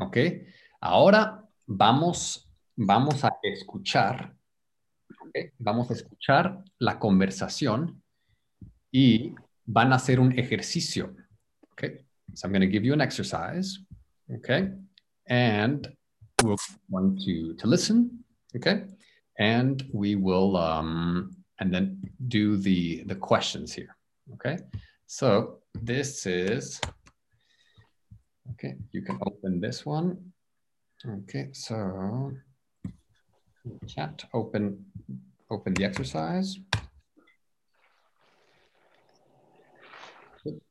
Ok. Ahora vamos, vamos a escuchar. ok, Vamos a escuchar la conversación y van a hacer un ejercicio. Okay. So I'm going to give you an exercise. Okay. And we'll want to, to listen. Okay. And we will, um, and then do the, the questions here. Okay. So this is, okay, you can open this one. Okay, so chat, open, open the exercise.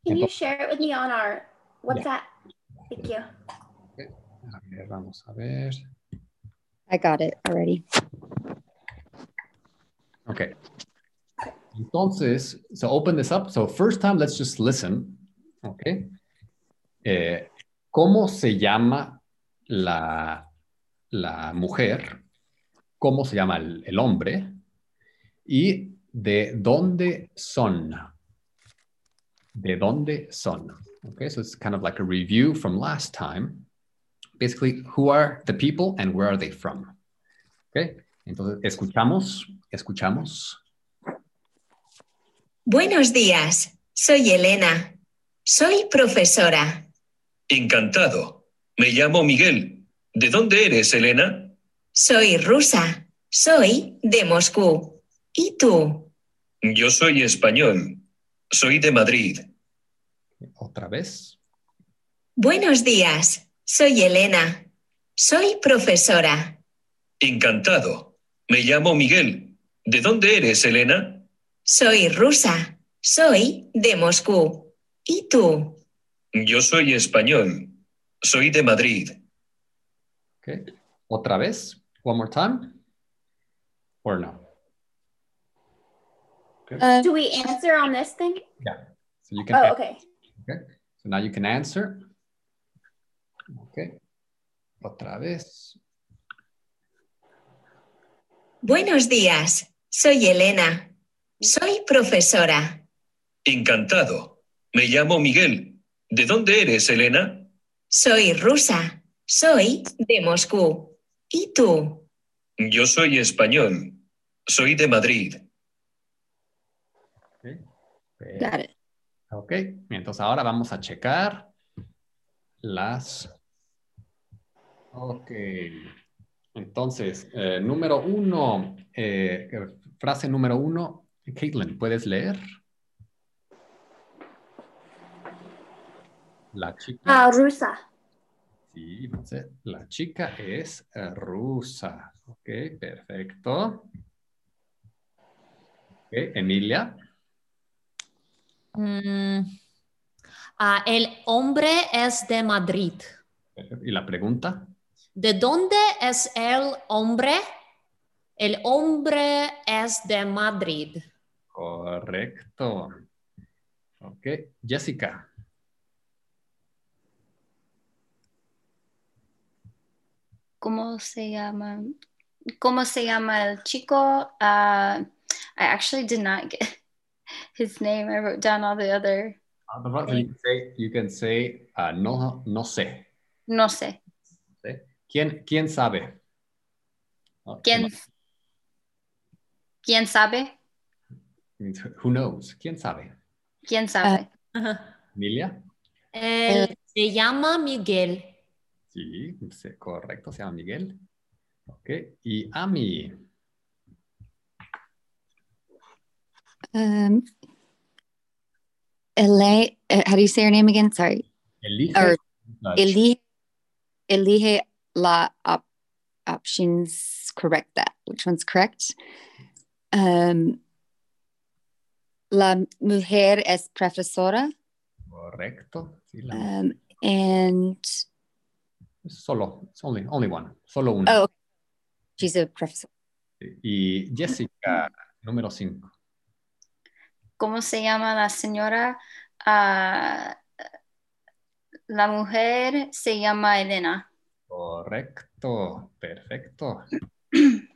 Can you share it with me on our WhatsApp? Thank you. A ver, vamos a ver. I got it already. Okay. Entonces, so open this up. So first time, let's just listen. Okay. Eh, ¿Cómo se llama la, la mujer? ¿Cómo se llama el, el hombre? Y de dónde son. De dónde son. Okay, so it's kind of like a review from last time. Basically, who are the people and where are they from? Okay, entonces escuchamos, escuchamos. Buenos días, soy Elena. Soy profesora. Encantado. Me llamo Miguel. ¿De dónde eres, Elena? Soy rusa. Soy de Moscú. ¿Y tú? Yo soy español. Soy de Madrid. Otra vez. Buenos días, soy Elena. Soy profesora. Encantado. Me llamo Miguel. ¿De dónde eres, Elena? Soy rusa. Soy de Moscú. ¿Y tú? Yo soy español. Soy de Madrid. Okay. Otra vez. One more time. Or no? Uh, Do we answer on this thing? Yeah. So you can. Oh, okay. Okay. So now you can answer. Okay. Otra vez. Buenos días, soy Elena. Soy profesora. Encantado. Me llamo Miguel. ¿De dónde eres, Elena? Soy rusa. Soy de Moscú. ¿Y tú? Yo soy español. Soy de Madrid. Okay. it. Ok. Entonces ahora vamos a checar las. Ok. Entonces, eh, número uno, eh, frase número uno. Caitlin, ¿puedes leer? La chica. Ah, rusa. Sí, no sé. La chica es eh, rusa. Ok, perfecto. Ok, Emilia. Mm, ah, el hombre es de Madrid. ¿Y la pregunta? ¿De dónde es el hombre? El hombre es de Madrid. Correcto. Ok, Jessica. ¿Cómo se llama? ¿Cómo se llama el chico? Uh, I actually did not get his name. I wrote down all the other. Perfecto. You can say, you can say ah, no, no sé. No sé. ¿Quién, ¿Quién sabe? ¿Quién, ¿quién sabe? Who knows? ¿Quién sabe? ¿Quién sabe? ¿Emilia? Él se llama Miguel. Sí, correcto, se llama Miguel. Ok, y Ami. Um, Ele, uh, how do you say her name again? Sorry. Elige. Or la Elige, elige la op, options correcta. Which one's correct? Um, la mujer es profesora. Correcto. Sí, la- Um, and Solo, it's only, only one. Solo una. oh, she's a professor. Y Jessica, número 5. ¿Cómo se llama la señora? Ah, la mujer se llama Elena. Correcto, perfecto.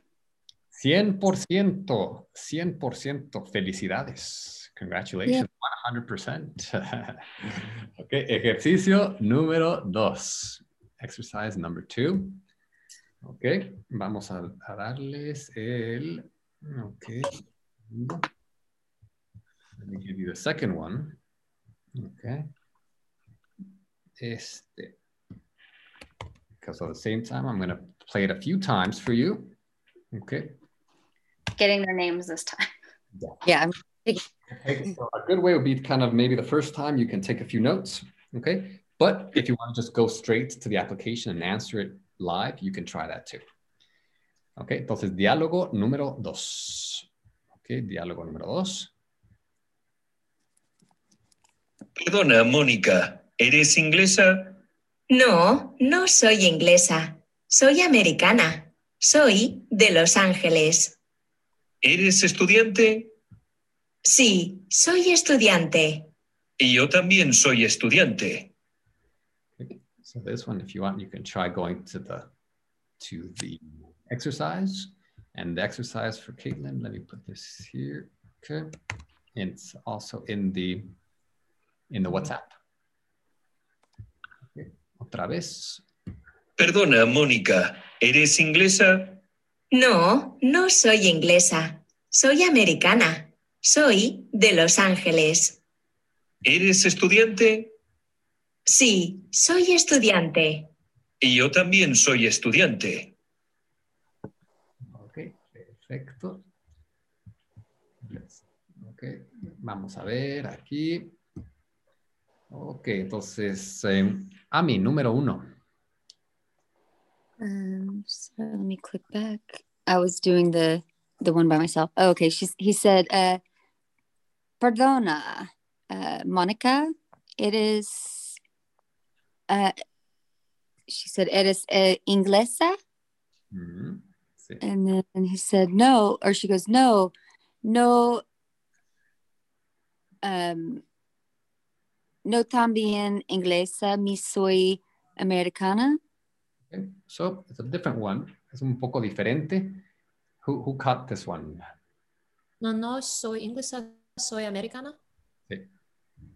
100%, 100%. Felicidades. Congratulations, 100%. ok, ejercicio número 2. Exercise number two. Ok, vamos a, a darles el. Ok. Let me give you the second one. Okay. Este. Because at the same time, I'm going to play it a few times for you. Okay. Getting their names this time. Yeah, I'm Okay, so a good way would be kind of maybe the first time you can take a few notes, okay? But if you want to just go straight to the application and answer it live, you can try that too. Ok, entonces diálogo número dos. Ok, diálogo número dos. Perdona, Mónica, ¿eres inglesa? No, no soy inglesa. Soy americana. Soy de Los Ángeles. ¿Eres estudiante? Sí, soy estudiante. Y yo también soy estudiante. So this one, if you want, you can try going to the to the exercise. And the exercise for Caitlin, let me put this here. Okay. And it's also in the in the WhatsApp. Okay. Otra vez. Perdona, Mónica, ¿eres inglesa? No, no soy inglesa. Soy americana. Soy de Los Ángeles. ¿Eres estudiante? Sí, soy estudiante. Y yo también soy estudiante. Ok, perfecto. Ok, vamos a ver aquí. Ok, entonces, eh, Ami, número uno. Um, so let me click back. I was doing the the one by myself. Oh, okay. She's he said, uh, "Perdona, uh, Monica. It is." Uh, she said, "Eres uh, inglesa," Ujú, sí. and then he said, "No," or she goes, "No, no." Um, no también inglesa, mi soy americana. Okay, So it's a different one. Es un poco diferente. Who, who caught this one? No, no soy inglesa, soy americana. Sí.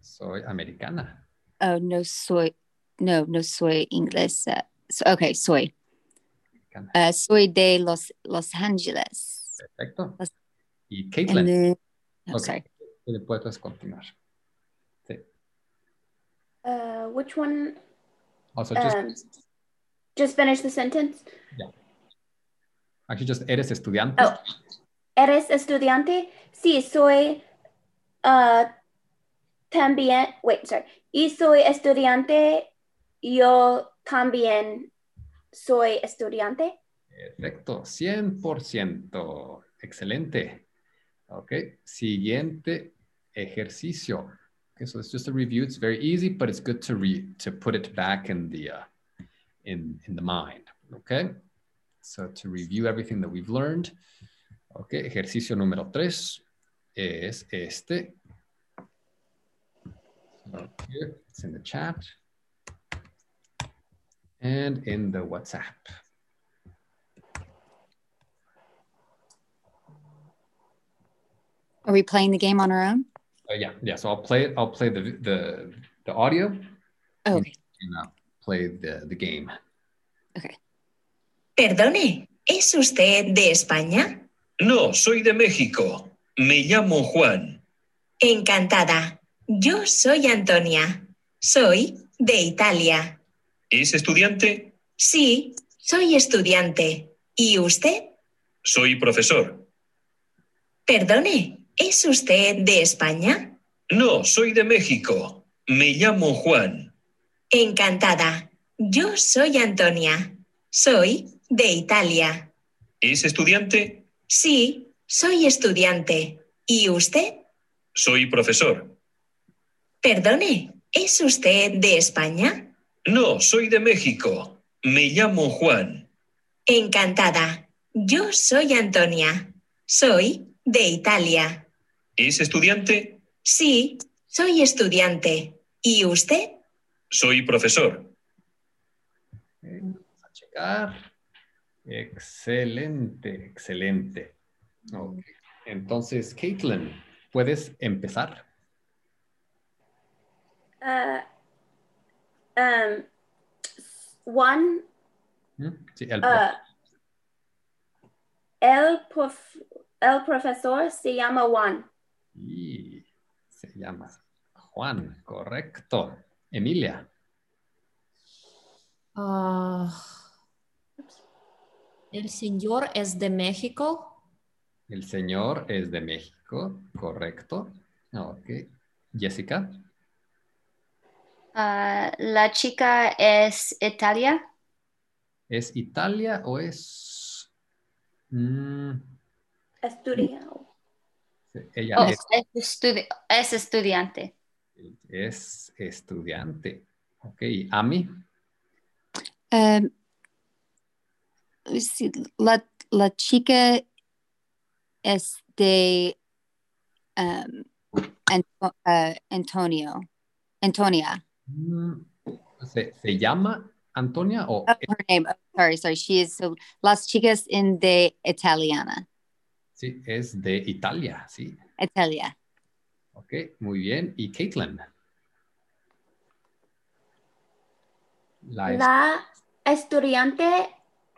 Soy americana. Oh, no soy, no, no soy inglesa. So, okay, soy. Uh, soy de Los Los Angeles. Perfecto. Las- Y Caitlin, then, oh, Ok. sorry. y después puedes continuar. Sí. Uh, which one? Also, just, Um, just finish the sentence. Yeah. actually, just eres estudiante. Oh. ¿Eres estudiante? Sí, soy uh, también. Wait, sorry. Y soy estudiante. Yo también soy estudiante. Perfecto, 100%. Excelente. Ok, siguiente ejercicio. Okay, so it's just a review. It's very easy, but it's good to to put it back in the uh, in in the mind. Okay, so to review everything that we've learned. Okay, ejercicio número tres es este. So here, it's in the chat and in the WhatsApp. Are we playing the game on our own? Uh, yeah, yeah. So I'll play it. I'll play the the the audio Oh, okay. and I'll play the the game. Okay. Perdone, ¿es usted de España? No, soy de México. Me llamo Juan. Encantada. Yo soy Antonia. Soy de Italia. ¿Es estudiante? Sí, soy estudiante. ¿Y usted? Soy profesor. Perdone, ¿es usted de España? No, soy de México. Me llamo Juan. Encantada. Yo soy Antonia. Soy de Italia. ¿Es estudiante? Sí, soy estudiante. ¿Y usted? Soy profesor. Perdone, ¿es usted de España? No, soy de México. Me llamo Juan. Encantada. Yo soy Antonia. Soy de Italia. ¿Es estudiante? Sí, soy estudiante. ¿Y usted? Soy profesor. Okay, Vamos a checar. Excelente, excelente. Ok, Entonces, Caitlin, ¿puedes empezar? Uh, um, Juan, ¿Mm? Sí, el uh, el, prof- el profesor se llama Juan. Y se llama Juan, correcto. Emilia, Ah, el señor es de México. el señor es de México, correcto. Ok. Jessica, Ah, la chica es Italia. ¿es Italia o es... mm, ella Oh, es, es, estudi- es estudiante. es estudiante. Ok. Ami, Um, sí, la, la chica es de um, Anto- uh, Antonio. Antonia. Mm, ¿se, se llama Antonia o Oh, her name. oh, sorry, sorry. She is so Las chicas in de Italiana. sí, es de Italia? Sí. Italia. Ok, muy bien. ¿Y Caitlin? La La estudiante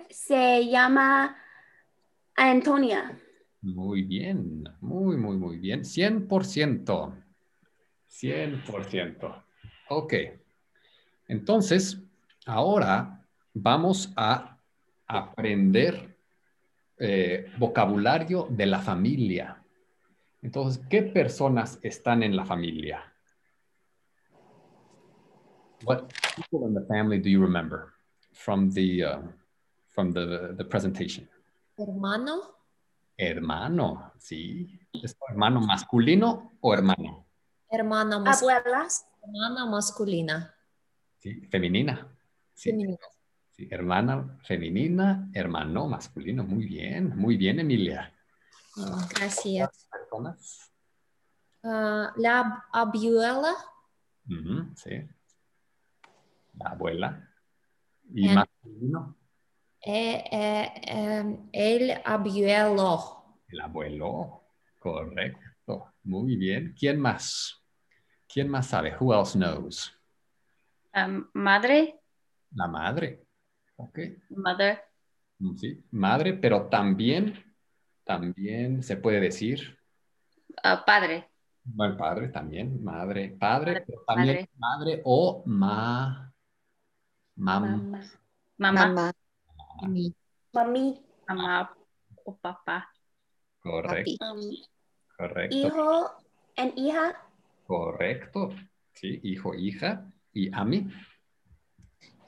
se llama Antonia. Muy bien, muy, muy, muy bien. 100%. 100%. Ok. Entonces, ahora vamos a aprender eh, vocabulario de la familia. Entonces, ¿qué personas están en la familia? What people in the family do you remember from the, uh, from the, the presentation? Hermano, Hermano, sí. ¿Es hermano masculino o hermano? hermana mas- Abuela. Hermana masculina. Sí, femenina. Sí, femenina. sí, hermana femenina, hermano masculino. Muy bien, muy bien, Emilia. Ah, gracias. Personas. Ah, la abuela, sí. La abuela. Y En- masculino, eh, eh, em, el abuelo, el abuelo. Correcto. Muy bien. ¿Quién más? ¿Quién más sabe? Who else knows? Um, madre, La madre. Ok. mother, Mm, Sí, madre, pero también, también se puede decir, uh, padre, bueno, padre también, madre, padre, Padre, pero también madre o ma, mam, mamá, mamá, Mama. mi, Mami. mamá o papá. correcto, Papi. correcto, hijo and hija. Correcto, sí, hijo, hija, y a mí,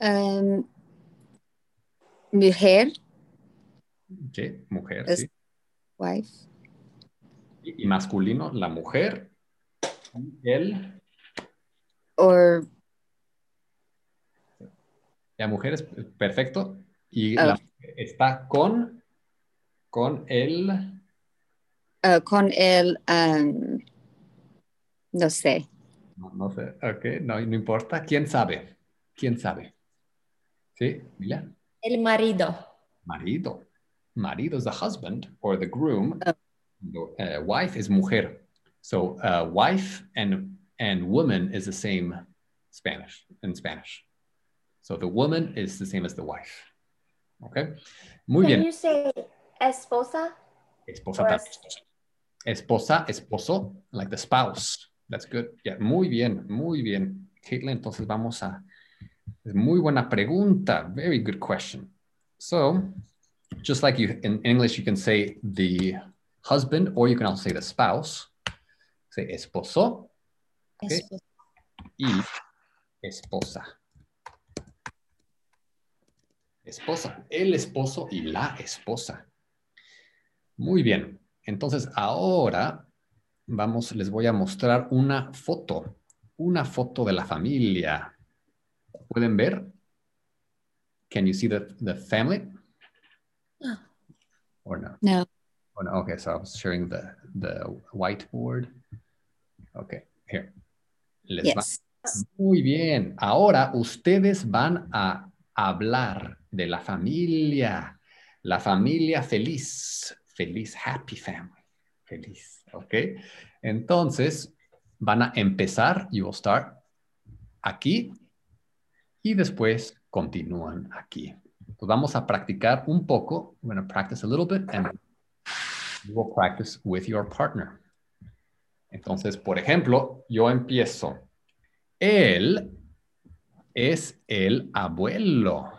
Um, mujer, sí, mujer, Es- sí, wife. y, y masculino, la mujer, el, Or la mujer es perfecto, y Oh. la mujer está con, con el, uh, con el, um, no sé. No, no sé, ok, no, no importa. ¿Quién sabe? ¿Quién sabe? ¿Sí? Mila. el marido, Marido. Marido is the husband or the groom. Oh. Uh, wife is mujer. So uh, wife and and woman is the same Spanish in Spanish. So the woman is the same as the wife. Okay. Muy Can bien. you say esposa? Esposa, Or también. Esposa, esposo, like the spouse. That's good. Yeah, muy bien, muy bien. Caitlin, entonces vamos a... Es muy buena pregunta. Very good question. So, just like you in English, you can say the husband or you can also say the spouse. Say esposo Okay. esposo, y esposa. Esposa, el esposo y la esposa. Muy bien. Entonces ahora vamos, les voy a mostrar una foto, una foto de la familia. ¿Pueden ver? Can you see the, the family? Ah. Or no? No. Oh, no. Okay, so I was sharing the, the whiteboard. Okay, here. Les va- Yes. muy bien. Ahora ustedes van a hablar de la familia. La familia feliz. Feliz, happy family. Feliz. ¿Ok? Entonces, van a empezar. You will start aquí. Y después continúan aquí. Pues vamos a practicar un poco. We're going to practice a little bit and you will practice with your partner. Entonces, por ejemplo, yo empiezo. Él es el abuelo.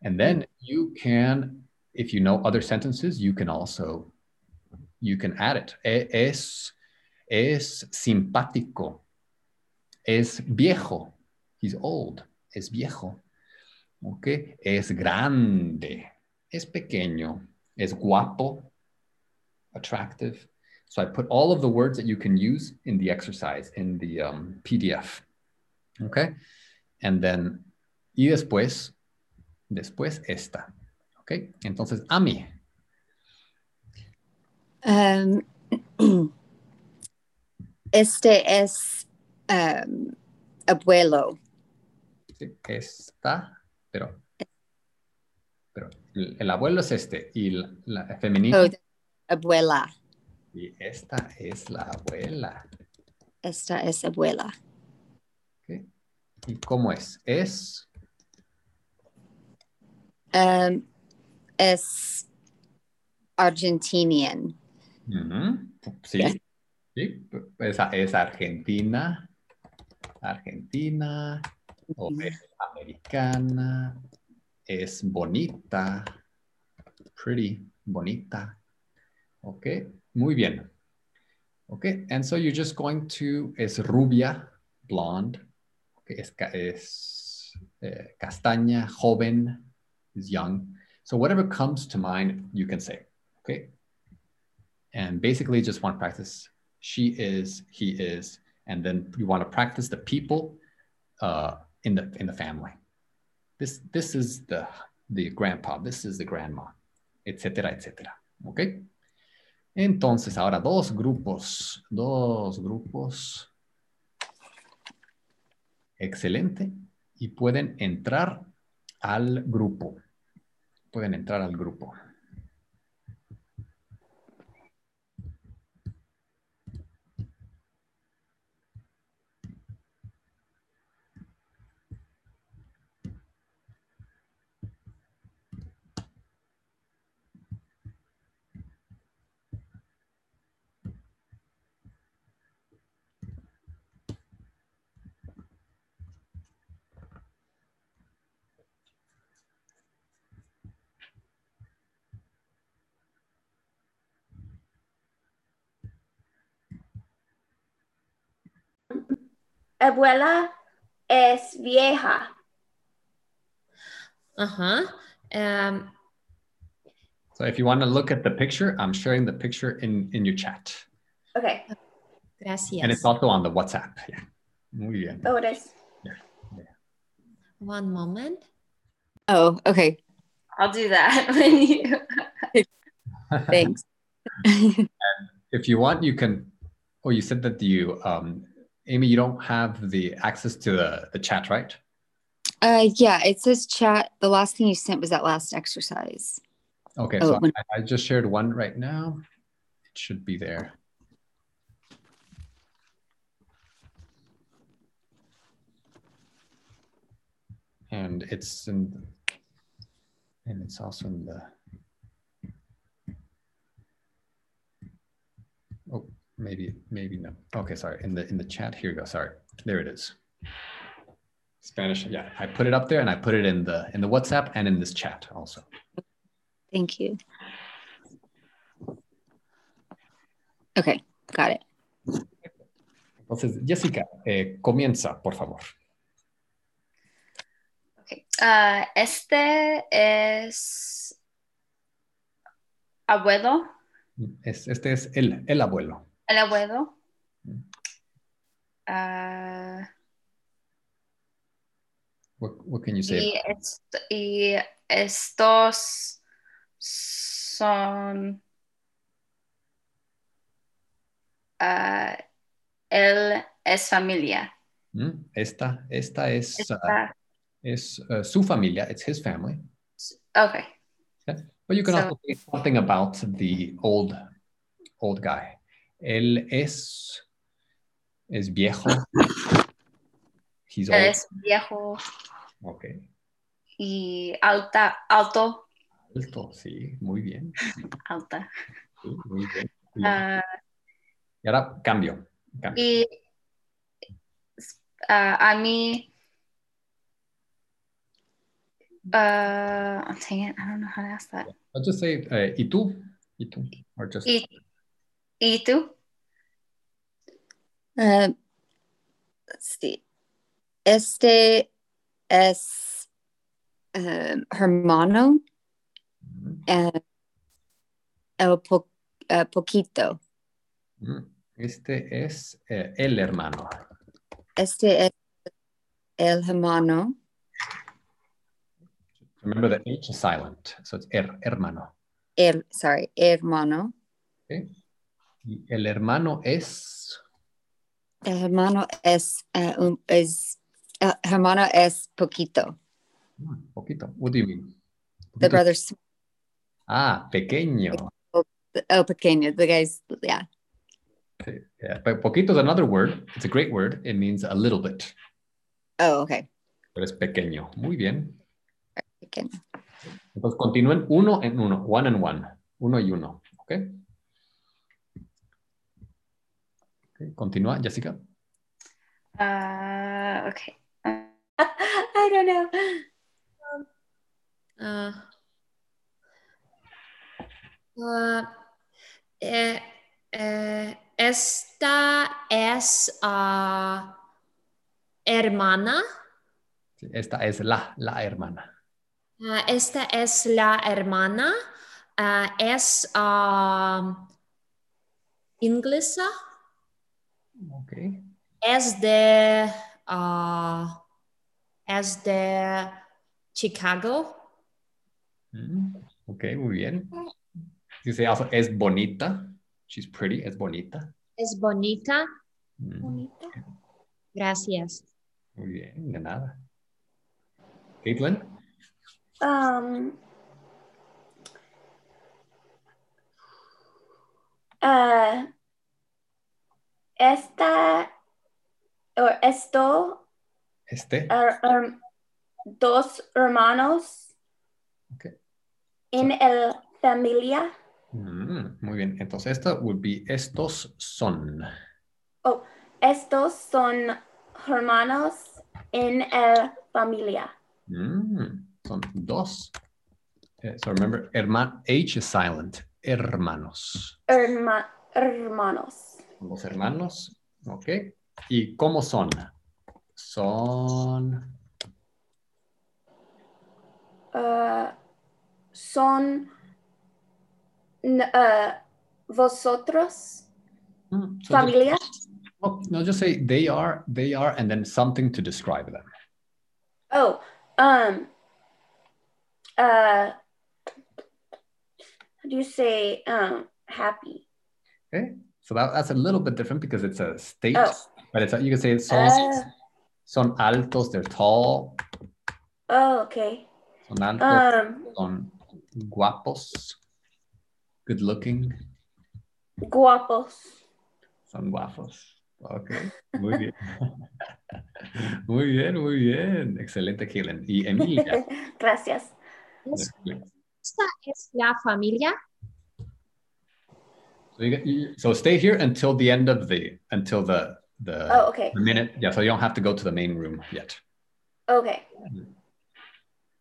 And then you can, if you know other sentences, you can also, you can add it. Es, es simpático. Es viejo. He's old. Es viejo. Okay. Es grande. Es pequeño. Es guapo. Attractive. So I put all of the words that you can use in the exercise in the um, PDF. Okay. And then, y después, después esta. Okay. Entonces, Ami. Um, este es um, abuelo. Sí, Esta, pero, pero el, el abuelo es este y la, la femenina Oh, abuela. y esta es la abuela. Esta es abuela. ¿Y cómo es? Es, Um, es Argentinian. Ujú, sí, Ya. sí, es, es argentina, argentina, o es americana, es bonita, pretty, bonita. Ok, muy bien. Ok, and so you're just going to, es rubia, blonde, okay, es, es eh, castaña, joven, is young. So whatever comes to mind, you can say, okay? And basically just want to practice she is, he is, and then you want to practice the people uh, in the in the family. This this is the the grandpa, this is the grandma, etcétera, etcétera. ¿Ok? Entonces, ahora dos grupos, dos grupos. Excelente. Y pueden entrar al grupo. Pueden entrar al grupo. Abuela es vieja. Ajá. Um, So if you want to look at the picture, I'm sharing the picture in, in your chat. Okay. gracias. And it's also on the WhatsApp. Yeah. Muy bien. Oh, it is. One moment. Oh, okay. I'll do that when you. Thanks. if you want, you can. Oh, you said that you, um, Amy, you don't have the access to the, the chat, right? Uh, yeah, it says chat. The last thing you sent was that last exercise. Okay, Oh, so when- I, I just shared one right now. It should be there. And it's in, and it's also in the. Oh, maybe, maybe no. Okay, sorry. In the in the chat, here you go. Sorry, there it is. Spanish. Yeah, I put it up there, and I put it in the in the WhatsApp and in this chat also. Thank you. Okay, got it. Entonces, Jessica, eh, comienza, por favor. Okay. Uh, este es abuelo, Es, este es el, el abuelo. El abuelo. Uh, What, what can you say? y, est- y estos son uh, él es familia. Mm, Esta, esta es, uh, es uh, su familia. It's his family. okay. But you can So- also say something about the old, old guy. Él es, es viejo. He's old. es viejo. Ok. Y alta, alto, Alto, sí, muy bien. alta. Sí, muy bien. Ah, y ahora cambio. cambio. y ah, a mí, uh, dang it, I don't know how to ask that. I'll just say, eh, ¿y tú? ¿Y tú? Or just, Y, y tú? Uh, let's see. Este es um, hermano uh, el po- uh, poquito. mm. Este es eh, el hermano. Este es el hermano. Remember the H is silent, so it's er, hermano. El, sorry, hermano. Okay. Y el hermano es, El hermano es, uh, un, es el hermano es poquito. mm, poquito. What do you mean? The brother's Ah, pequeño. oh pequeño. The guy's yeah. Yeah, But poquito is another word. It's a great word. It means a little bit. Oh, okay. Pero es pequeño. Muy bien. Pequeño. Entonces continúen uno en uno. One and one. Uno y uno. ¿Ok? Continúa, Jessica. Uh, okay. I don't know. Ah. Ah, eh, eh, esta es ah, hermana. Esta es la, la hermana. Esta es la hermana. Es inglesa. Ok. As the uh, as the Chicago. Mm, Ok, muy bien. Dice also, es bonita. She's pretty, es bonita. Es bonita. Mm, Gracias. Muy bien, de nada. Caitlin. Um, uh, esta o esto Este. er- er- dos hermanos Ok. en el familia. Mm, muy bien. Entonces, esta would be estos son. Oh, estos son hermanos en el familia. Mm, son dos. Eh, so remember, herman H is silent. Hermanos. Herma- hermanos. Los hermanos. Ok. ¿Y cómo son? Son. Uh, son uh, vosotros Mm, so just- familia. oh, no, just say they are, they are, and then something to describe them. Oh, um, uh, how do you say um happy? Okay. So that, that's a little bit different because it's a state, Oh. but it's a, you can say son, Uh, son altos, they're tall. oh, okay. Son altos, Um, son guapos, good looking. guapos. Son guapos. Ok, muy bien. muy bien, muy bien. Excelente, Kellen. Y Emilia. Gracias. Es- Esta es la familia. So, you, you- so stay here until the end of the, until the, the, Oh, okay. the minute. Yeah, so you don't have to go to the main room yet. Okay.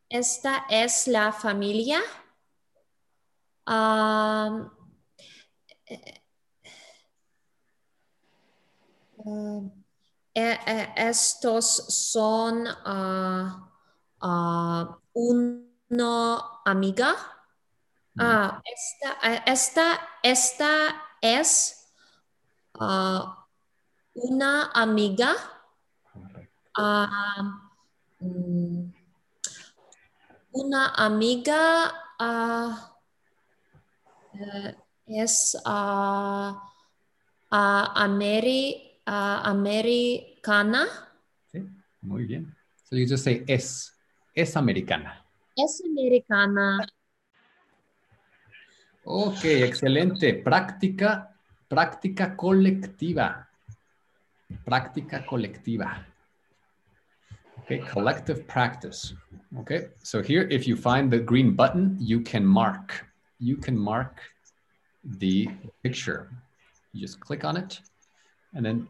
Esta es la familia. Am, eh, eh, estos son ah, una amiga. Ah, esta, eh, esta, esta es ah, una amiga. Mm, una amiga eh, es ameri- americana. Sí, muy bien. So you just say es, es americana. Es americana. Ok, excelente. Práctica, práctica colectiva. Práctica colectiva. Okay, collective practice. Okay, so here, if you find the green button, you can mark. You can mark the picture. You just click on it, and then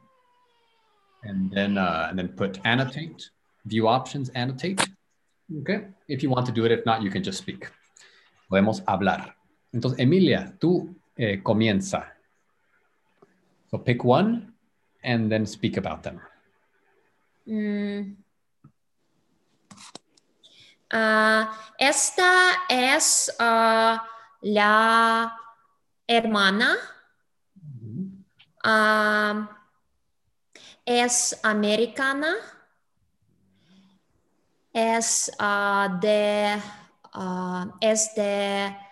and then uh, and then put annotate. View options, annotate. Okay, if you want to do it, if not, you can just speak. Podemos hablar. Entonces, Emilia, tú eh, comienza. So pick one and then speak about them. Mm. Ah, esta es ah, la hermana. Ah, es americana. Es de es de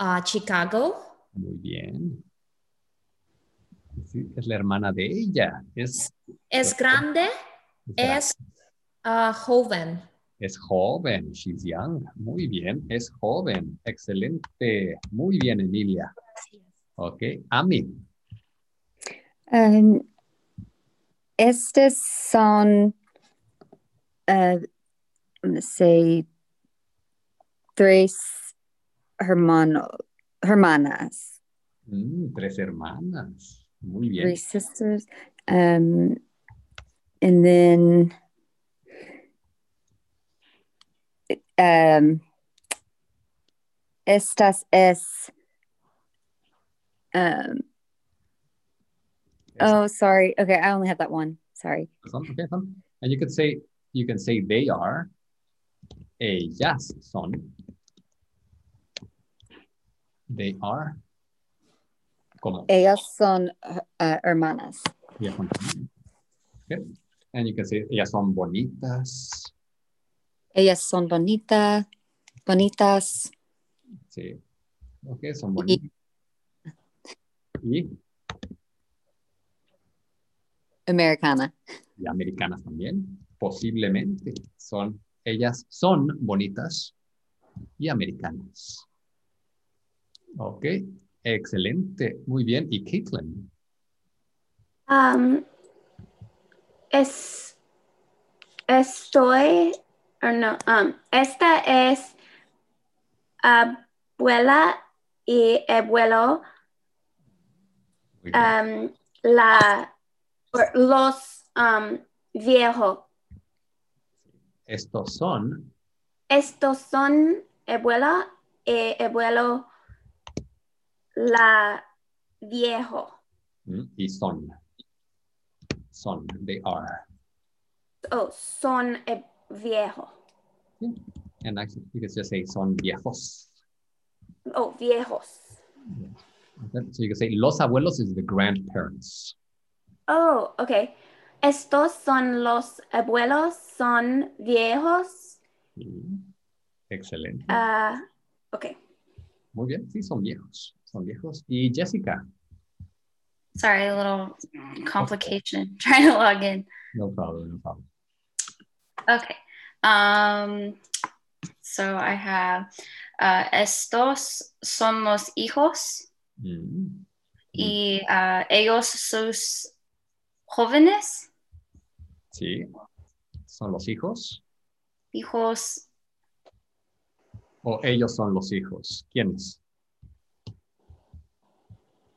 ah, Chicago. Muy bien. Sí, es la hermana de ella. Es, Es grande. Es ah, joven. es joven. She's young. Muy bien. Es joven. Excelente. Muy bien, Emilia. Ok. Ami. Um, estes son, uh, gonna say, tres hermano, hermanas, Mm, tres hermanas. Muy bien. three sisters. Um, and then, um, estas es, um, oh, sorry. Okay, I only have that one. Sorry. Okay. And you could say, you can say they are. Ellas son. They are. Como. Ellas son uh, hermanas. Ellas son. Okay. And you can say ellas son bonitas. Ellas son bonita, bonitas. Sí. Ok, son bonitas. Y, Americana. y americanas también. Posiblemente. Son, ellas son bonitas y americanas. Ok, excelente. Muy bien. ¿Y Caitlin? Um, es, estoy, or no, um, esta es abuela y abuelo, um, la, los um, viejos. Estos son Estos son abuela y abuelo, la viejo. mm, y son. Son, they are. Oh, son eh, viejo. And actually, you can just say son viejos. Oh, viejos. Okay, So you can say los abuelos is the grandparents. Oh, okay. Estos son los abuelos, son viejos. Mm, Excelente. Ah, okay. Muy bien, sí, son viejos. Son viejos. Y Jessica, Sorry, a little complication trying to log in. no problem, no problem. Okay. Um, so I have uh, estos son los hijos Mm, y uh, ellos sus jóvenes, Sí, son los hijos. hijos, O ellos son los hijos. ¿Quiénes?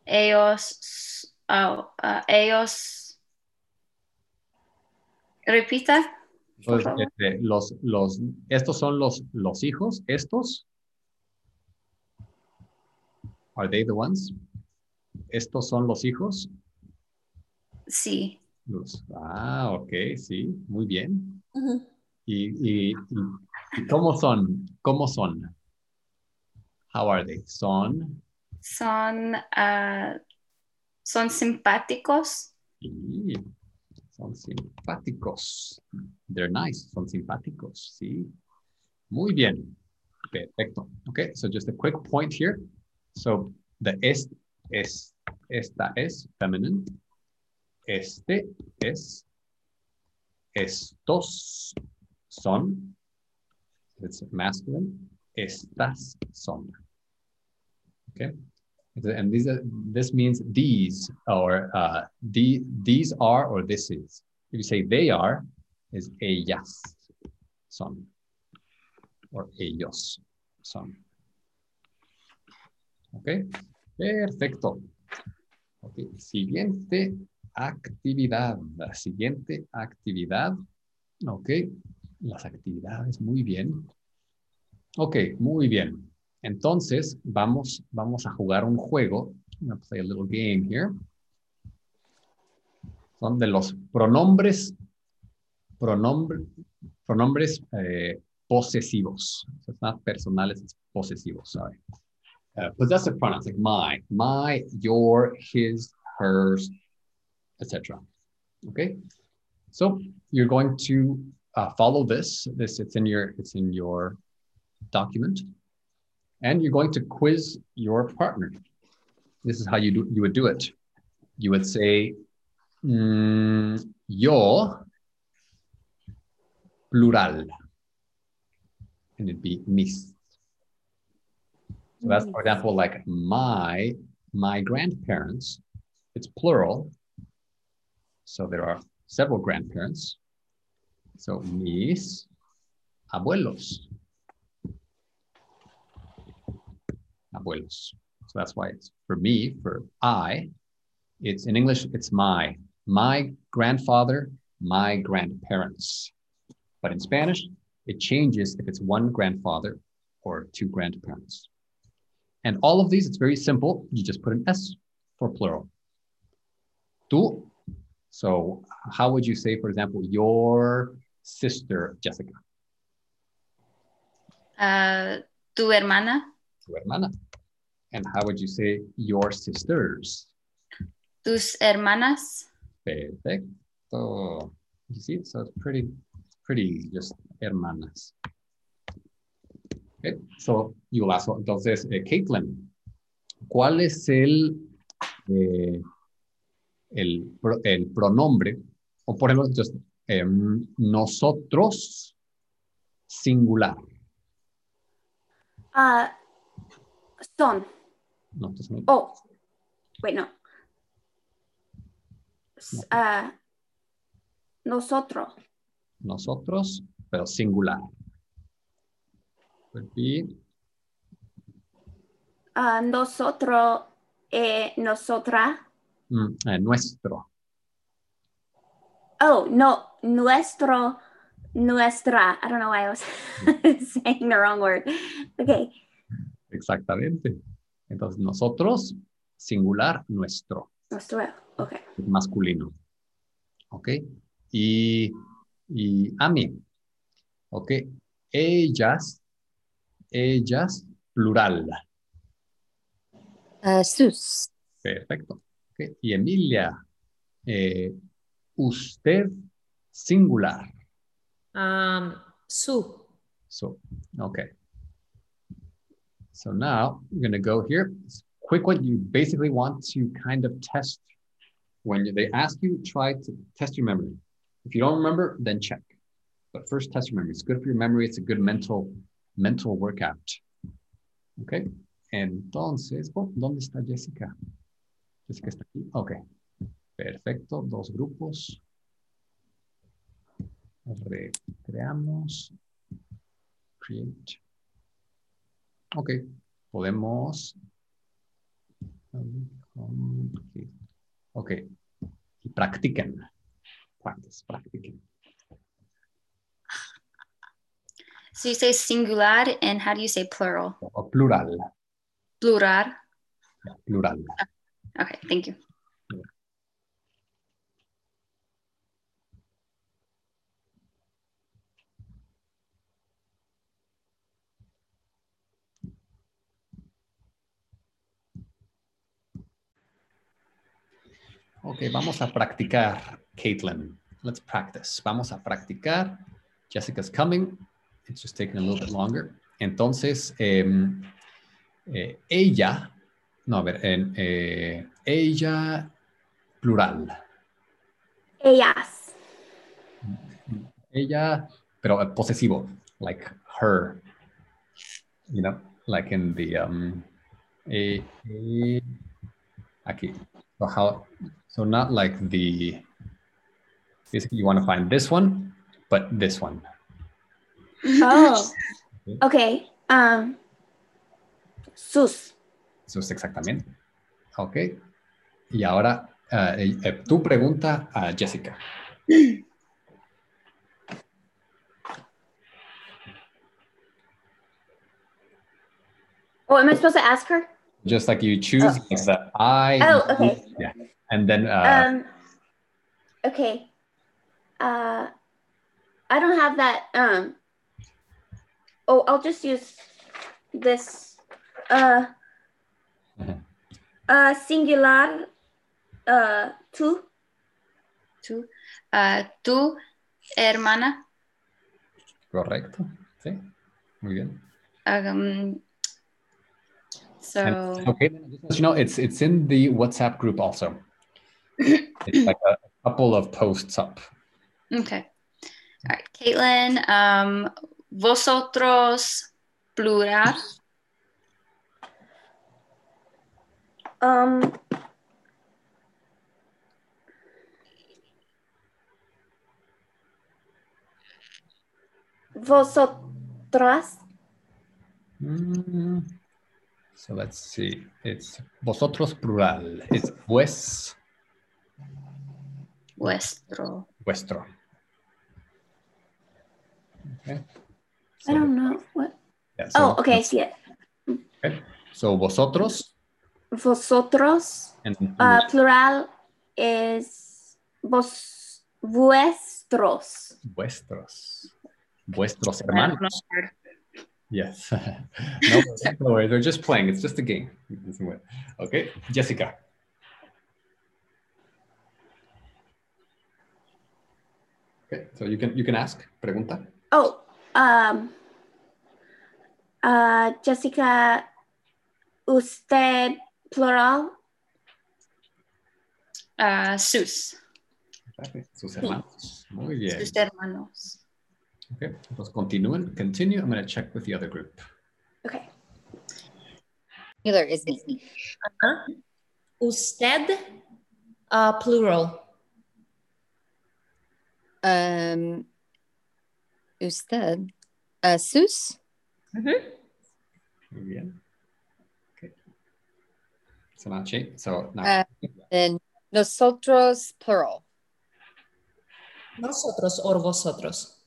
Ellos, oh, uh, ellos, repita. Entonces, favor. este, los, los, estos son los, los hijos. Estos. Are they the ones? Estos son los hijos. Sí. Los- ah, ok, sí, muy bien. Ujú. ¿Y, y, y- y cómo son? ¿Cómo son? How are they? Son. Son, uh, son simpáticos. son simpáticos. They're nice. Son simpáticos. Sí. Muy bien. Perfecto. Okay, so just a quick point here. So the es, es, esta es feminine. Este es. Estos son. It's masculine. Estas son. Okay. And these are, this means these or uh, the, these are or this is. If you say they are, is ellas. son. O ellos son. Ok, perfecto. Ok, siguiente actividad. La siguiente actividad. Ok, las actividades, muy bien. Ok, muy bien. Entonces, vamos, vamos a jugar un juego. I'm gonna play a little game here. Son de los pronombres, pronombre, pronombres eh, posesivos. So it's not personales, it's posesivos, sorry. Uh, possessive pronouns like my, my, your, his, hers, etc. Okay, so you're going to uh, follow this. This it's in your it's in your document, and you're going to quiz your partner. This is how you do you would do it. You would say, mm, yo plural, and it'd be mis. So that's for example, like my my grandparents. It's plural. So there are several grandparents. So mis abuelos. Abuelos. So that's why it's for me, for I, it's in English, it's my, my grandfather, my grandparents. But in Spanish, it changes if it's one grandfather or two grandparents. And all of these, it's very simple. You just put an S for plural. Tú. So how would you say, for example, your sister, Jessica? Uh, tu hermana, Tu hermana. And how would you say your sisters? tus hermanas, Perfecto. You see, so it's pretty, pretty just hermanas. Okay, so you ask, entonces, eh, Caitlin, ¿cuál es el, eh, el, el pronombre? O por ejemplo, just, em, nosotros singular. Uh, son. No, entonces, no- Oh, bueno. S- ah, nosotros. nosotros, pero singular. Be ah, nosotros. Eh, nosotras. mm, eh, nuestro. Oh, no. Nuestro. Nuestra. I don't know why I was saying the wrong word. Okay. Exactamente. Entonces, nosotros, singular, nuestro, Nuestro. Okay. masculino. ¿Ok? Y, y a mí. ¿Ok? Ellas, ellas, plural. Uh, sus. Perfecto. ¿Ok? Y Emilia, eh, usted, singular. Um, su. So, okay. So now I'm going to go here. Quick one. You basically want to kind of test when they ask you, try to test your memory. If you don't remember, then check. But first, test your memory. It's good for your memory. It's a good mental mental workout. Okay. Entonces, oh, ¿dónde está Jessica? Jessica está aquí. Ok. Perfecto. Dos grupos. Recreamos. Create. Ok. Podemos. Ok. Y practiquen. Practice, practiquen. So you say singular, and how do you say plural? O plural. Plural. Plural. Okay, thank you. Ok, vamos a practicar, Caitlin. Let's practice. Vamos a practicar. Jessica's coming. It's just taking a little bit longer. Entonces, em, eh, ella, no, a ver, en, eh, ella, plural. Ellas. Ella, pero eh, posesivo, like her. You know, like in the, um, aquí. So how, so not like the, basically you want to find this one, but this one. Oh, okay. Um, sus. Sus, exactamente. Ok. Y ahora eh, eh, tu pregunta a Jessica. Oh, am I supposed to ask her? Just like you choose Oh. the I. Oh, okay. Yeah. And then uh, Um, okay. Uh, I don't have that. Um. Oh, I'll just use this. Uh. Uh, singular. Uh, two. Tú, ah, tú, hermana. correcto. Sí. Muy bien. Um, so, And- okay. Just you know, it's it's in the WhatsApp group also. It's like a couple of posts up. okay. All right, Caitlin, um, vosotros, plural. Um. Vosotras. Mm. So let's see. It's vosotros plural. It's vues, Vuestro. vuestro. Okay. I don't know what. yeah, so- Oh, okay, I see it. So vosotros Vosotros. and Uh, plural is vos, vuestros. vuestros. Vuestros hermanos. Yes. no, no worries. They're just playing. It's just a game. Okay, Jessica. Okay, so you can you can ask. Pregunta. Oh, um, uh, Jessica, usted plural. Ah, sus. Okay, Sus hermanos. Muy bien. Sus hermanos. Okay, pues continúen. Continue. Continue. I'm going to check with the other group. Okay. Singular is me. Ajá. Usted, uh, plural. Um, usted. Uh, sus. Ujú. Muy bien. Okay. So now change. So now. Uh, Then nosotros, plural. Nosotros o vosotros.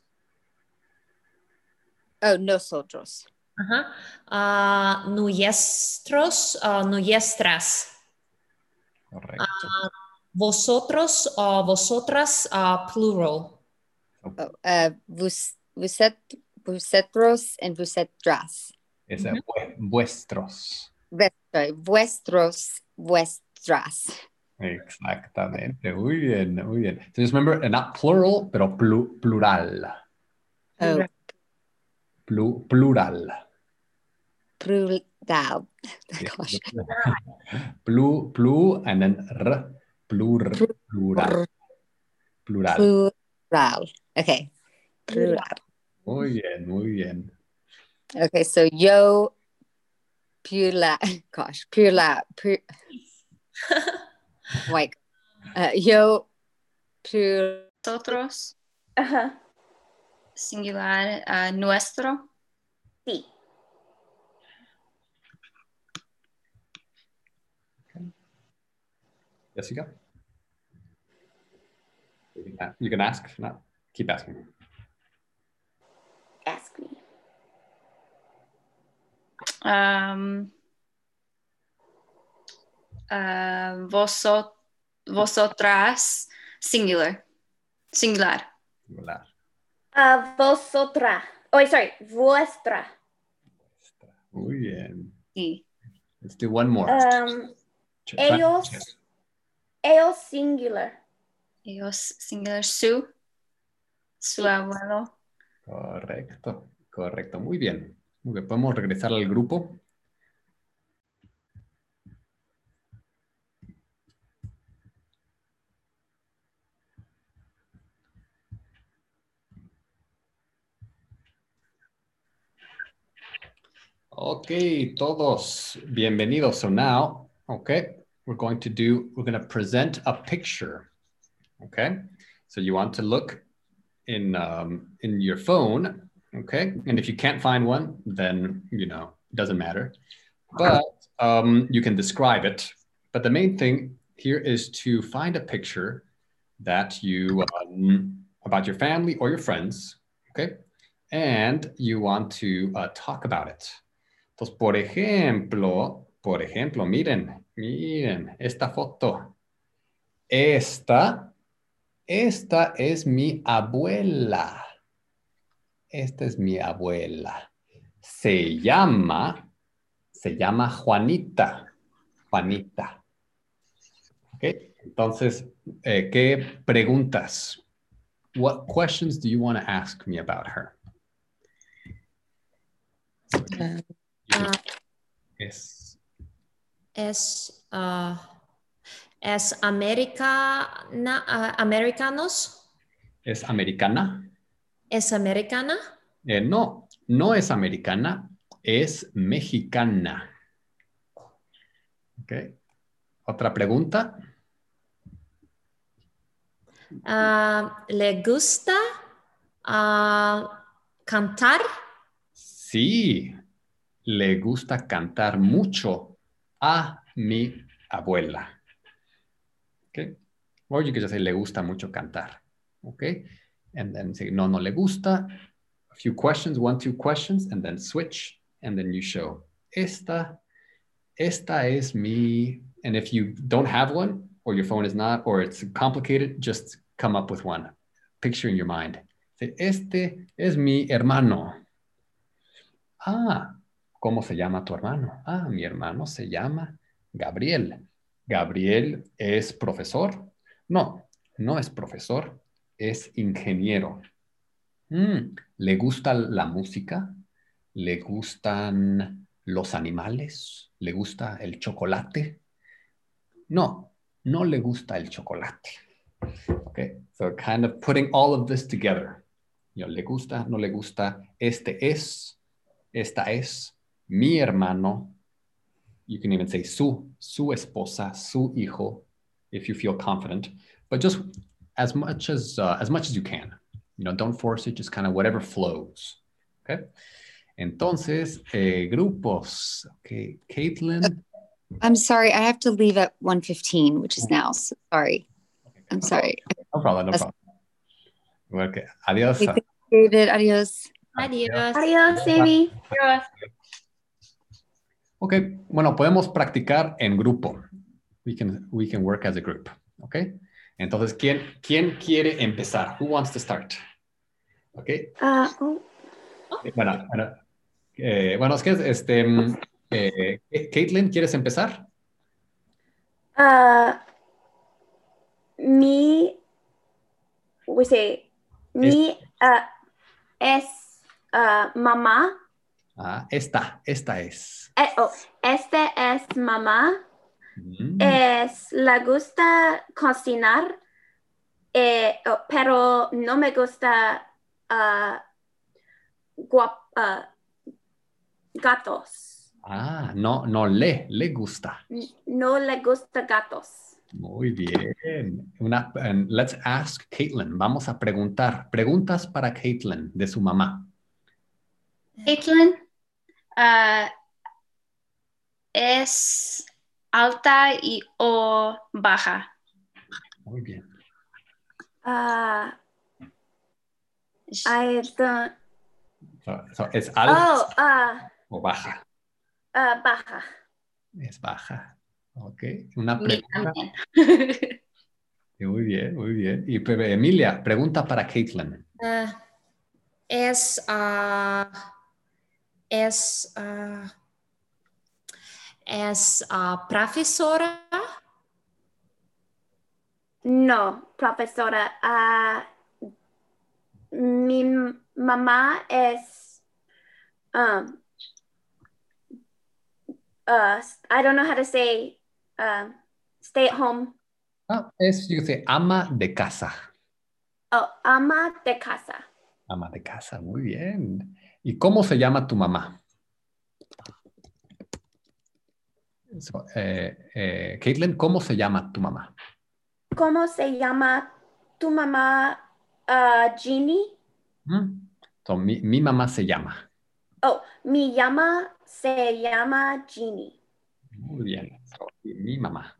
Oh, nosotros. Ajá. Ah, nuestros, ah, nuestras. correcto. Vosotros o vosotras, ah, plural. Oh, uh, vos, voset, vosotros and vosotras. Es uh, vue- vuestros. Vuestros, vuestras. Exactamente. Muy bien, muy bien. So just remember, uh, not plural, pero plu- plural. Oh, Plu- plural. plural. Yeah. Gosh. Plu, plu, and then r. Plur, plural. Plural. Plural. Okay. Plural. Muy bien, muy bien. Okay, so yo, pula, gosh, pula, pu, white, uh, yo, pu, Nosotros, Uh-huh. singular, ah, nuestro. Sí. Jessica? You can, you can ask. Not, keep asking. Ask me. Um, ah, vosot, vosotras, singular. Singular. Plural. Uh, vosotra. Oh, sorry, vuestra. Muy bien. Sí. Let's do one more. Um, Ch- try- ellos. Ellos singular. Ellos, singular, su. Su abuelo. Correcto, correcto. Muy bien. Muy bien. Podemos regresar al grupo. Okay, todos bienvenidos. So now, okay, we're going to do, we're going to present a picture. Okay, so you want to look in um, in your phone, Okay. And if you can't find one, then, you know, it doesn't matter. But um, you can describe it. But the main thing here is to find a picture that you, um, about your family or your friends. Okay. And you want to uh, talk about it. Entonces, por ejemplo, por ejemplo, miren, miren esta foto. Esta, esta es mi abuela. Esta es mi abuela. Se llama, se llama Juanita. Juanita. ¿Ok? Entonces, eh, ¿qué preguntas? What questions do you want to ask me about her? Uh, Es, es, ah, es americana, ah, americanos, ¿Es americana? es americana, Eh, no, no es americana, es mexicana. Ok. ¿Otra pregunta? Ah, le gusta cantar, Sí, le gusta cantar mucho a mi abuela. Okay. Or you could just say le gusta mucho cantar. Okay. And then say no, no le gusta. A few questions, one, two questions, and then switch. And then you show esta, esta es mi. And if you don't have one, or your phone is not, or it's complicated, just come up with one. Picture in your mind. Say, este es mi hermano. Ah, ¿cómo se llama tu hermano? Ah, mi hermano se llama Gabriel. Gabriel es profesor. No, no es profesor, es ingeniero. Mm, ¿Le gusta la música? ¿Le gustan los animales? ¿Le gusta el chocolate? No, no le gusta el chocolate. Okay, so kind of putting all of this together. Le gusta, no le gusta, este es, esta es, mi hermano. You can even say su, su esposa, su hijo, if you feel confident. But just as much as uh, as much as you can. You know, don't force it. Just kind of whatever flows. Okay. Entonces, eh, grupos. Okay, Caitlin. I'm sorry, I have to leave at 1:15, which is now. So sorry. I'm sorry. No problem. No problem. Okay. Adios. Okay, David, adios. adiós. Adiós, Amy. Ok, bueno, podemos practicar en grupo. We can, we can work as a group. Ok. Entonces, ¿quién, ¿quién quiere empezar? Who wants to start? Ok. Oh, Bueno, bueno, eh, bueno, es que este, mm, eh, Caitlin, ¿quieres empezar? ah, mi, we say, mi es ah, mamá. Ah, esta, esta es. Eh, oh, este es mamá. Mm, Es, le gusta cocinar, eh, oh, pero no me gusta ah, guap- ah, gatos. Ah, no, no le, le gusta. No le gusta gatos. Muy bien. Una, and let's ask Caitlin. Vamos a preguntar. Preguntas para Caitlin de su mamá. Caitlin ah, es alta y o baja. Muy bien. Ah, I don't. So- so, ¿Es alta Oh, ah, o baja? ah, baja. Es baja. Ok. Una pregunta. Muy bien, muy bien. Y Emilia, pregunta para Caitlin. Es, es, ah, es ah, profesora, No, profesora. ah, mi mamá es. Um, uh, I don't know how to say uh, stay at home. Ah, es, yo sé, ama de casa. Oh, ama de casa. Ama de casa, muy bien. ¿Y cómo se llama tu mamá? So, eh, eh, Caitlin, ¿cómo se llama tu mamá? ¿Cómo se llama tu mamá, uh? ¿Mm? So, mi, mi mamá se llama. Oh, mi llama se llama Jeannie. Muy bien. So, mi mamá.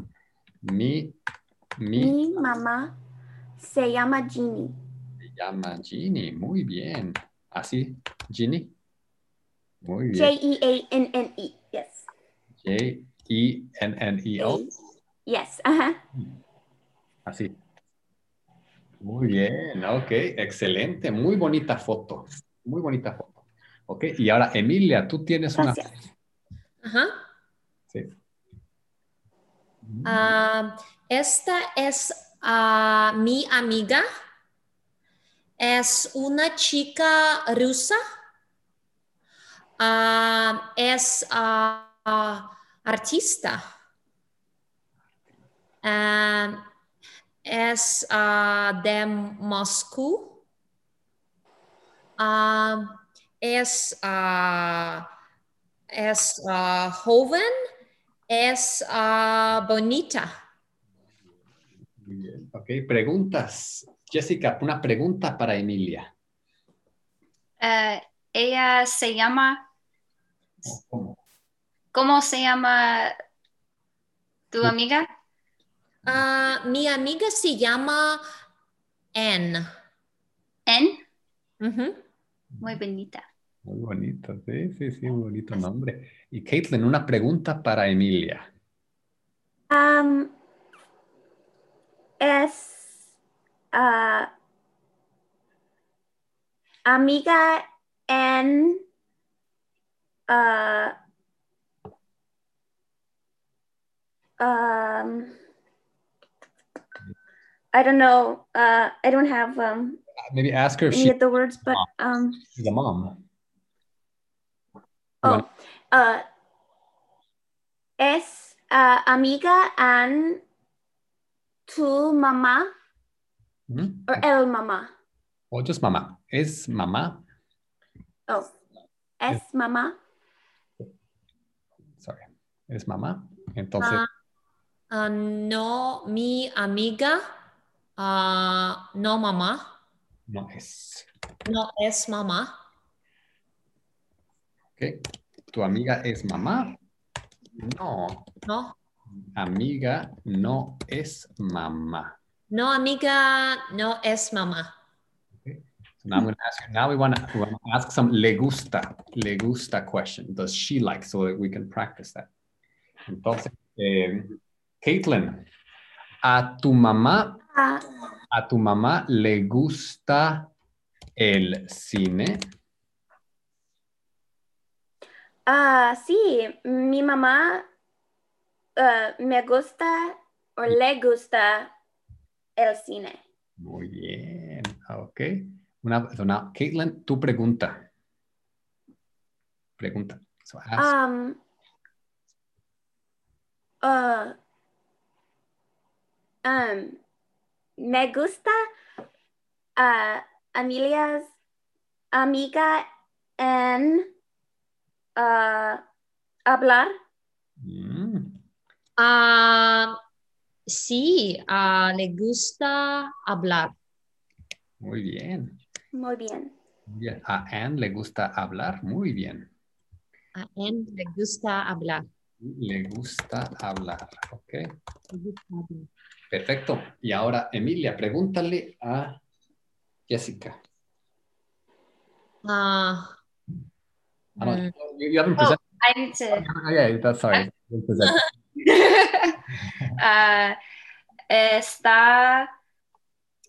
Mi, mi Mi mamá se llama Jeannie. se llama Ginny. Muy bien. Así, Ginny. Muy bien. J-E-A-N-N-E. Yes. J-E-N-N-E-O. Yes. Uh-huh. Así. Muy bien, ok, excelente, muy bonita foto, muy bonita foto. Ok, y ahora Emilia, tú tienes una... Ajá. Sí. Ah, esta es ah, mi amiga. Es una chica rusa. Ah, es ah, ah, artista. Ah, es de Moscú. Es, es joven. Es bonita. Bien, ok, preguntas. Jessica, una pregunta para Emilia. Eh, ella se llama, ¿Cómo? ¿cómo se llama tu amiga? Ah, mi amiga se llama Anne. En, Ujú. muy bonita. Muy bonito, sí, sí, sí, un bonito nombre. Y Caitlin, una pregunta para Emilia. Um, es amiga en ah, um, I don't know. Uh, I don't have um, Maybe ask her if she's of the words, but um, the mom. oh, uh, es ah, amiga and tu mamá ¿Mm? or el mamá. O just mamá. ¿Es mamá? Oh, es mamá. Sorry. ¿Es mamá? Entonces, Ah, ah, no, mi amiga, ah, no mamá, no es. no es mamá. ¿Ok? ¿Tu amiga es mamá? No. No, Amiga no es mamá. no amiga, no es mamá. Now I'm going to ask you. Now we want to, ask some le gusta, le gusta question. Does she like? So that we can practice that. Entonces, eh, Caitlin, a tu mamá, a tu mamá le gusta el cine. ah, sí, mi mamá ah, me gusta o le gusta el cine. Muy bien. Ok. Una, now, Caitlin, tu pregunta. Pregunta. So ask. Um, ah, um, me gusta ah, Amelia's amiga en ah, hablar. Mm, Ah, sí, ah, le gusta hablar. muy bien. Muy bien. Bien. A Anne le gusta hablar. Muy bien. A él le gusta hablar. Le gusta hablar. Ok. Le gusta hablar. Perfecto. Y ahora, Emilia, pregúntale a Jessica. Ah, Ah, no, you, you haven't Oh. presented. I need to. Oh, yeah, that's sorry. Haven't presented. Ah, esta,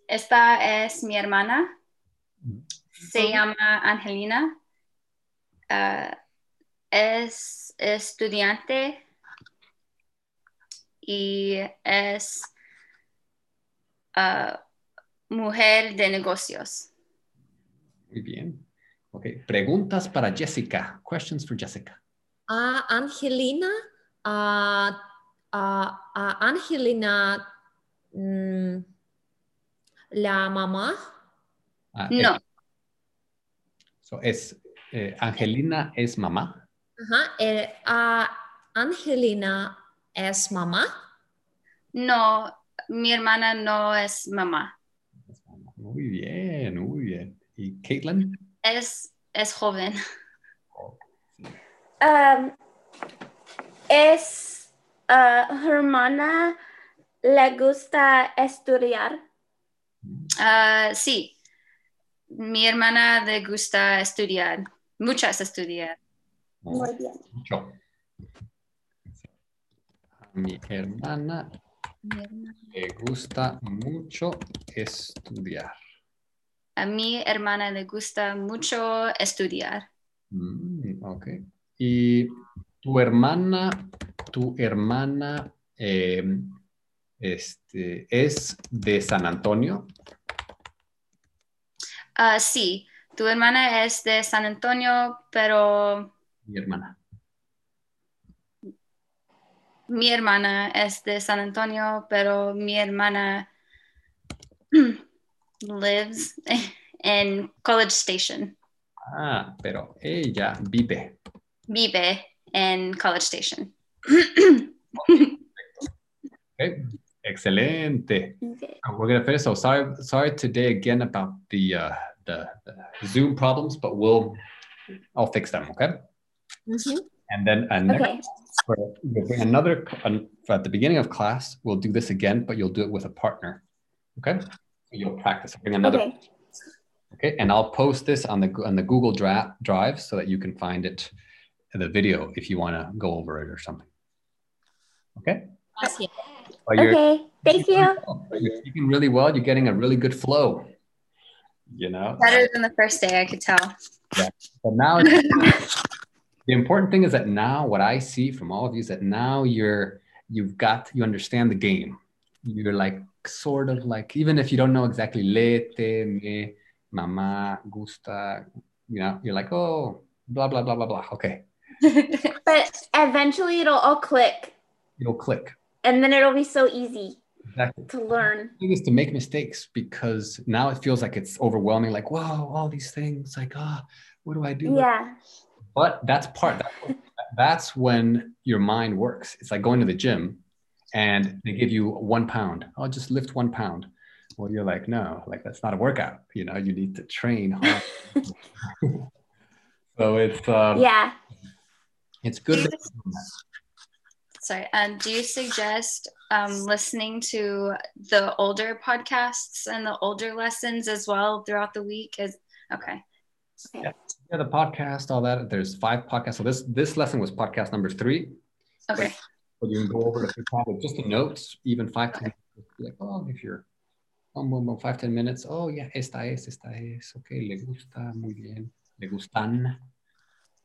esta es mi hermana. Se llama Angelina. Ah, es estudiante y es ah, mujer de negocios. Muy bien. Ok. Preguntas para Jessica. Questions for Jessica. a Angelina, a a- a Angelina, mm, la mamá. Ah, No, eh, so es, eh, Angelina es mamá. Ajá, eh, Angelina es mamá. no, mi hermana no es mamá. Muy bien, muy bien. ¿Y Caitlin? Es, es joven. Um, es uh, hermana le gusta estudiar. Ah, sí. Mi hermana le gusta estudiar. Muchas estudiar. Muy bien. Mucho. Mi hermana Mi hermana- le gusta mucho estudiar. A mi hermana le gusta mucho estudiar. Mm, ok. Y tu hermana, tu hermana eh, este, es de San Antonio. Ah, sí, tu hermana es de San Antonio, pero Mi hermana. mi hermana es de San Antonio, pero mi hermana lives in College Station. Ah, pero ella vive. Vive en College Station. Okay. Excelente. Okay. Uh, We're gonna finish. So sorry, sorry today again about the uh, the, the Zoom problems, but we'll I'll fix them. Okay. And then uh, next, Okay. we'll we'll bring another an- at the beginning of class. We'll do this again, but you'll do it with a partner. Okay. So you'll practice. Bring another. Okay. Okay. And I'll post this on the on the Google Dra- Drive so that you can find it the video if you want to go over it or something. Okay. Gracias. But you're- Okay. Thank you. You're speaking really well. You're getting a really good flow. You know. Better than the first day, I could tell. Yeah. But now the important thing is that now what I see from all of you is that now you're you've got you understand the game. You're like sort of like even if you don't know exactly lete, me, mama, gusta, you know, you're like, oh, blah blah blah blah blah. Okay. But eventually it'll all click It'll click. And then it'll be so easy Exactly. to learn. thing is to make mistakes because now it feels like it's overwhelming, like, whoa, all these things, like, ah, what do I do? Yeah. But that's part. That's, that's when your mind works. It's like going to the gym, and they give you one pound. I'll just lift one pound. Well, you're like, no, like that's not a workout. You know, you need to train hard. so it's um, Yeah. it's good. Sorry. Um, do you suggest um, listening to the older podcasts and the older lessons as well throughout the week? As okay. yeah, the podcast, all that. There's five podcasts. So this this lesson was podcast number three. Okay. But you can go over the topic, just the notes, even five minutes. Be like, oh, if you're boom, boom, boom, five, ten minutes. Oh, yeah, esta es, esta es. Okay, le gusta, muy bien. Le gustan.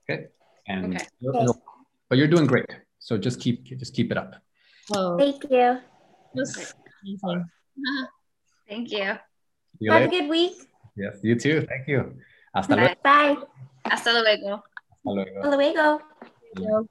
Okay. And Okay. you're- but you're doing great. So just keep just keep it up. Oh, Thank you. amazing. Thank you. You Have a good week. Yes, you too. Thank you. Hasta Bye. luego. Bye. Hasta luego. Hasta luego. Hasta luego. Yo-